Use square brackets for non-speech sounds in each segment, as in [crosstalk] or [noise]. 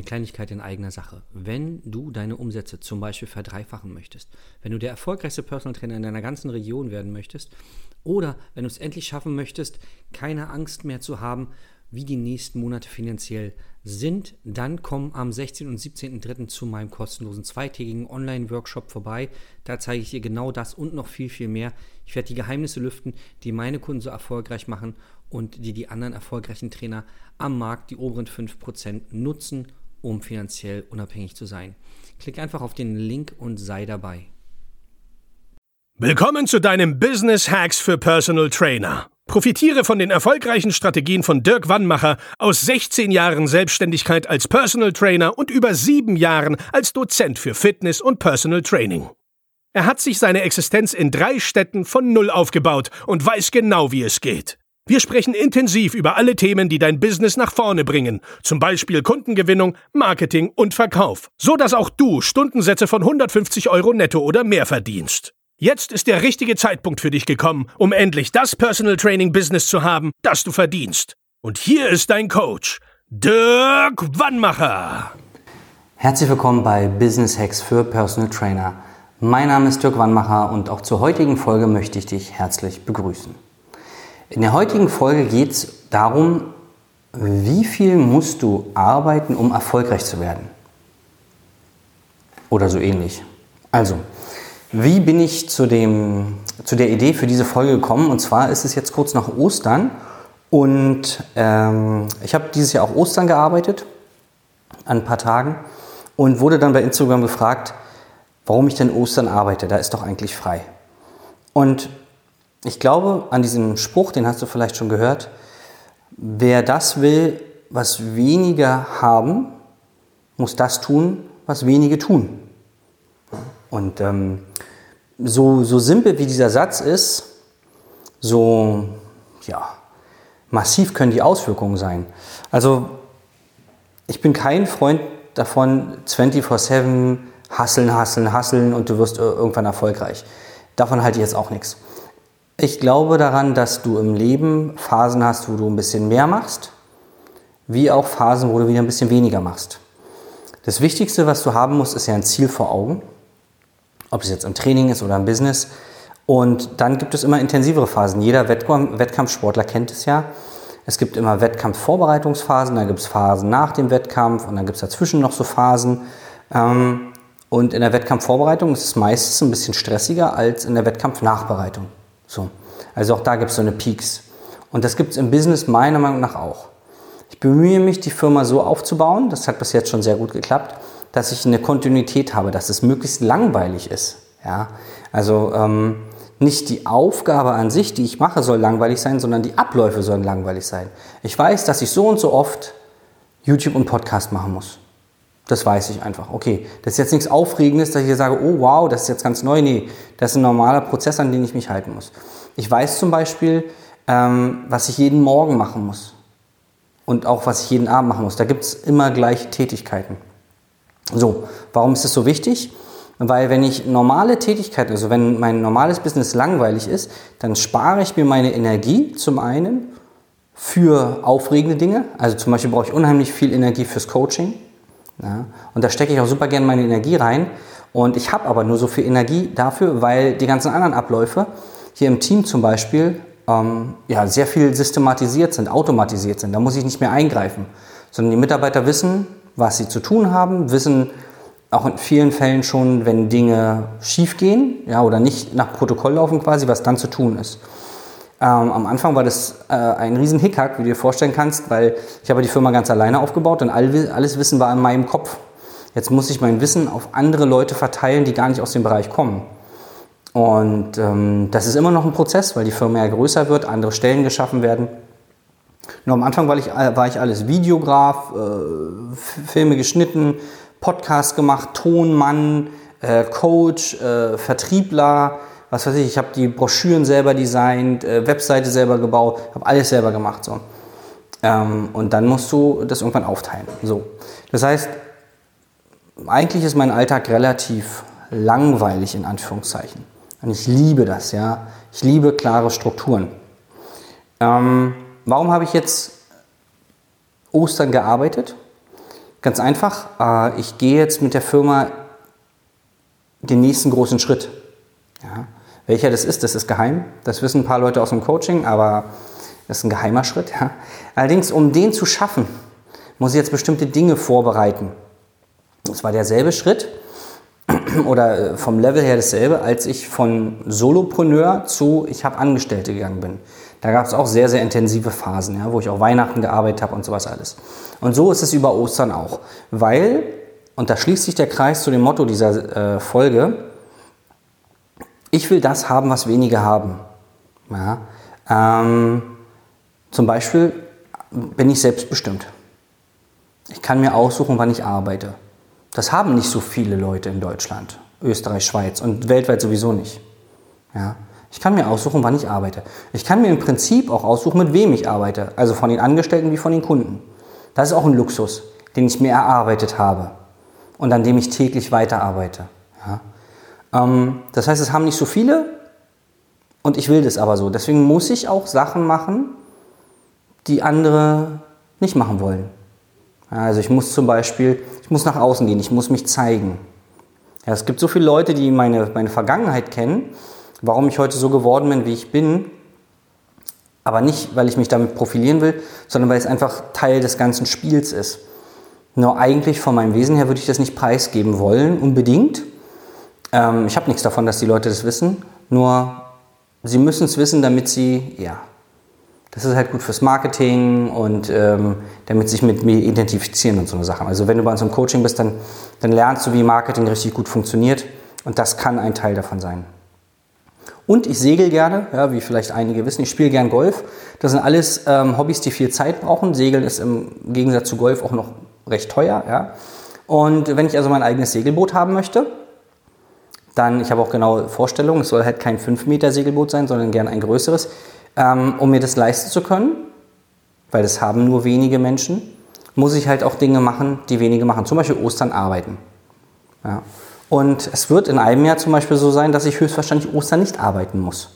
eine Kleinigkeit in eigener Sache. Wenn du deine Umsätze zum Beispiel verdreifachen möchtest, wenn du der erfolgreichste Personal Trainer in deiner ganzen Region werden möchtest oder wenn du es endlich schaffen möchtest, keine Angst mehr zu haben, wie die nächsten Monate finanziell sind, dann komm am 16. und 17.03. zu meinem kostenlosen zweitägigen Online-Workshop vorbei. Da zeige ich dir genau das und noch viel, viel mehr. Ich werde die Geheimnisse lüften, die meine Kunden so erfolgreich machen und die die anderen erfolgreichen Trainer am Markt, die oberen 5%, nutzen, um finanziell unabhängig zu sein. Klick einfach auf den Link und sei dabei. Willkommen zu deinem Business Hacks für Personal Trainer. Profitiere von den erfolgreichen Strategien von Dirk Wannmacher aus 16 Jahren Selbstständigkeit als Personal Trainer und über sieben Jahren als Dozent für Fitness und Personal Training. Er hat sich seine Existenz in drei Städten von Null aufgebaut und weiß genau, wie es geht. Wir sprechen intensiv über alle Themen, die dein Business nach vorne bringen, zum Beispiel Kundengewinnung, Marketing und Verkauf, so dass auch du Stundensätze von 150 Euro netto oder mehr verdienst. Jetzt ist der richtige Zeitpunkt für dich gekommen, um endlich das Personal Training Business zu haben, das du verdienst. Und hier ist dein Coach, Dirk Wannmacher. Herzlich willkommen bei Business Hacks für Personal Trainer. Mein Name ist Dirk Wannmacher und auch zur heutigen Folge möchte ich dich herzlich begrüßen. In der heutigen Folge geht es darum, wie viel musst du arbeiten, um erfolgreich zu werden? Oder so ähnlich. Also, wie bin ich zu, dem, zu der Idee für diese Folge gekommen? Und zwar ist es jetzt kurz nach Ostern und ähm, ich habe dieses Jahr auch Ostern gearbeitet, an ein paar Tagen, und wurde dann bei Instagram gefragt, warum ich denn Ostern arbeite. Da ist doch eigentlich frei. Und ich glaube an diesem Spruch, den hast du vielleicht schon gehört, wer das will, was weniger haben, muss das tun, was wenige tun. Und ähm, so, so simpel wie dieser Satz ist, so ja, massiv können die Auswirkungen sein. Also ich bin kein Freund davon, 24-7 hasseln, hasseln, hasseln und du wirst irgendwann erfolgreich. Davon halte ich jetzt auch nichts. Ich glaube daran, dass du im Leben Phasen hast, wo du ein bisschen mehr machst, wie auch Phasen, wo du wieder ein bisschen weniger machst. Das Wichtigste, was du haben musst, ist ja ein Ziel vor Augen, ob es jetzt im Training ist oder im Business. Und dann gibt es immer intensivere Phasen. Jeder Wettkampfsportler kennt es ja. Es gibt immer Wettkampfvorbereitungsphasen, dann gibt es Phasen nach dem Wettkampf und dann gibt es dazwischen noch so Phasen. Ähm, und in der Wettkampfvorbereitung ist es meistens ein bisschen stressiger als in der Wettkampfnachbereitung. So. Also auch da gibt es so eine Peaks. Und das gibt es im Business meiner Meinung nach auch. Ich bemühe mich, die Firma so aufzubauen, das hat bis jetzt schon sehr gut geklappt, dass ich eine Kontinuität habe, dass es möglichst langweilig ist. Ja? Also ähm, nicht die Aufgabe an sich, die ich mache, soll langweilig sein, sondern die Abläufe sollen langweilig sein. Ich weiß, dass ich so und so oft YouTube und Podcast machen muss. Das weiß ich einfach. Okay, das ist jetzt nichts Aufregendes, dass ich hier sage, oh wow, das ist jetzt ganz neu. Nee, das ist ein normaler Prozess, an den ich mich halten muss. Ich weiß zum Beispiel, ähm, was ich jeden Morgen machen muss. Und auch was ich jeden Abend machen muss. Da gibt es immer gleiche Tätigkeiten. So, warum ist das so wichtig? Weil wenn ich normale Tätigkeiten, also wenn mein normales Business langweilig ist, dann spare ich mir meine Energie zum einen für aufregende Dinge. Also zum Beispiel brauche ich unheimlich viel Energie fürs Coaching. Ja? Und da stecke ich auch super gerne meine Energie rein. Und ich habe aber nur so viel Energie dafür, weil die ganzen anderen Abläufe hier im Team zum Beispiel ähm, ja, sehr viel systematisiert sind, automatisiert sind. Da muss ich nicht mehr eingreifen, sondern die Mitarbeiter wissen, was sie zu tun haben, wissen auch in vielen Fällen schon, wenn Dinge schief gehen ja, oder nicht nach Protokoll laufen quasi, was dann zu tun ist. Ähm, am Anfang war das äh, ein riesen Hickhack, wie du dir vorstellen kannst, weil ich habe die Firma ganz alleine aufgebaut und all, alles Wissen war in meinem Kopf. Jetzt muss ich mein Wissen auf andere Leute verteilen, die gar nicht aus dem Bereich kommen. Und ähm, das ist immer noch ein Prozess, weil die Firma ja größer wird, andere Stellen geschaffen werden. Nur am Anfang war ich, äh, war ich alles Videograf, äh, Filme geschnitten, Podcast gemacht, Tonmann, äh, Coach, äh, Vertriebler, was weiß ich, ich habe die Broschüren selber designt, äh, Webseite selber gebaut, habe alles selber gemacht. So. Ähm, und dann musst du das irgendwann aufteilen. So. Das heißt, eigentlich ist mein Alltag relativ langweilig in Anführungszeichen. Und ich liebe das, ja. Ich liebe klare Strukturen. Ähm, warum habe ich jetzt Ostern gearbeitet? Ganz einfach, äh, ich gehe jetzt mit der Firma den nächsten großen Schritt. Ja. Welcher das ist, das ist geheim. Das wissen ein paar Leute aus dem Coaching, aber das ist ein geheimer Schritt. Ja. Allerdings, um den zu schaffen, muss ich jetzt bestimmte Dinge vorbereiten. Das war derselbe Schritt [clears throat] oder äh, vom Level her dasselbe, als ich von Solopreneur zu ich habe Angestellte gegangen bin. Da gab es auch sehr, sehr intensive Phasen, ja, wo ich auch Weihnachten gearbeitet habe und sowas alles. Und so ist es über Ostern auch, weil, und da schließt sich der Kreis zu dem Motto dieser äh, Folge, ich will das haben, was wenige haben. Ja, ähm, zum Beispiel bin ich selbstbestimmt. Ich kann mir aussuchen, wann ich arbeite. Das haben nicht so viele Leute in Deutschland, Österreich, Schweiz und weltweit sowieso nicht. Ja? Ich kann mir aussuchen, wann ich arbeite. Ich kann mir im Prinzip auch aussuchen, mit wem ich arbeite. Also von den Angestellten wie von den Kunden. Das ist auch ein Luxus, den ich mir erarbeitet habe und an dem ich täglich weiterarbeite. Ja? Ähm, das heißt, es haben nicht so viele und ich will das aber so. Deswegen muss ich auch Sachen machen, die andere nicht machen wollen. Also ich muss zum Beispiel, ich muss nach außen gehen, ich muss mich zeigen. Ja, es gibt so viele Leute, die meine, meine Vergangenheit kennen, warum ich heute so geworden bin, wie ich bin. Aber nicht, weil ich mich damit profilieren will, sondern weil es einfach Teil des ganzen Spiels ist. Nur eigentlich von meinem Wesen her würde ich das nicht preisgeben wollen, unbedingt. Ähm, ich habe nichts davon, dass die Leute das wissen. Nur sie müssen es wissen, damit sie ja, das ist halt gut fürs Marketing und ähm, damit sich mit mir identifizieren und so eine Sachen. Also wenn du bei uns im Coaching bist, dann, dann lernst du, wie Marketing richtig gut funktioniert und das kann ein Teil davon sein. Und ich segel gerne, ja, wie vielleicht einige wissen, ich spiele gern Golf. Das sind alles ähm, Hobbys, die viel Zeit brauchen. Segeln ist im Gegensatz zu Golf auch noch recht teuer. Ja. Und wenn ich also mein eigenes Segelboot haben möchte, dann, ich habe auch genaue Vorstellungen, es soll halt kein 5 Meter Segelboot sein, sondern gern ein größeres ähm, um mir das leisten zu können, weil das haben nur wenige Menschen, muss ich halt auch Dinge machen, die wenige machen. Zum Beispiel Ostern arbeiten. Ja. Und es wird in einem Jahr zum Beispiel so sein, dass ich höchstwahrscheinlich Ostern nicht arbeiten muss,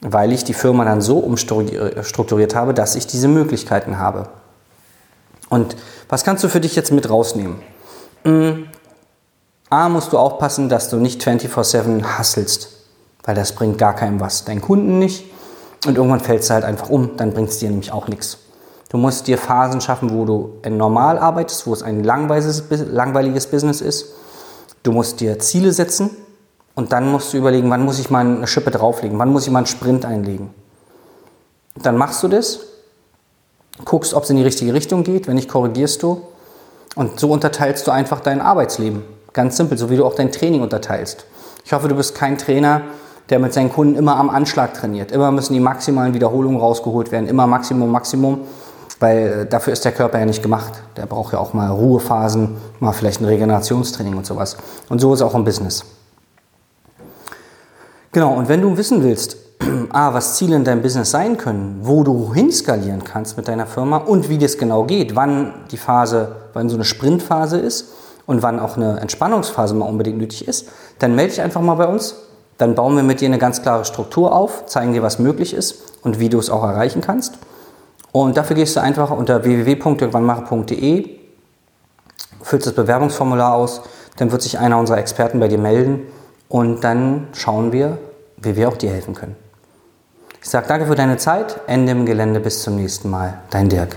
weil ich die Firma dann so umstrukturiert habe, dass ich diese Möglichkeiten habe. Und was kannst du für dich jetzt mit rausnehmen? A, musst du aufpassen, dass du nicht 24-7 hasselst, weil das bringt gar keinem was. Deinen Kunden nicht, und irgendwann fällt es halt einfach um, dann bringt es dir nämlich auch nichts. Du musst dir Phasen schaffen, wo du normal arbeitest, wo es ein langweiliges Business ist. Du musst dir Ziele setzen und dann musst du überlegen, wann muss ich mal eine Schippe drauflegen, wann muss ich mal einen Sprint einlegen. Dann machst du das, guckst, ob es in die richtige Richtung geht, wenn nicht, korrigierst du. Und so unterteilst du einfach dein Arbeitsleben. Ganz simpel, so wie du auch dein Training unterteilst. Ich hoffe, du bist kein Trainer, der mit seinen Kunden immer am Anschlag trainiert. Immer müssen die maximalen Wiederholungen rausgeholt werden, immer Maximum, Maximum, weil äh, dafür ist der Körper ja nicht gemacht. Der braucht ja auch mal Ruhephasen, mal vielleicht ein Regenerationstraining und sowas. Und so ist auch im Business. Genau, und wenn du wissen willst, [clears throat] A, was Ziele in deinem Business sein können, wo du hinskalieren kannst mit deiner Firma und wie das genau geht, wann die Phase, wann so eine Sprintphase ist und wann auch eine Entspannungsphase mal unbedingt nötig ist, dann melde dich einfach mal bei uns. Dann bauen wir mit dir eine ganz klare Struktur auf, zeigen dir, was möglich ist und wie du es auch erreichen kannst. Und dafür gehst du einfach unter www.irgendwannmache.de, füllst das Bewerbungsformular aus, dann wird sich einer unserer Experten bei dir melden und dann schauen wir, wie wir auch dir helfen können. Ich sage danke für deine Zeit, Ende im Gelände, bis zum nächsten Mal. Dein Dirk.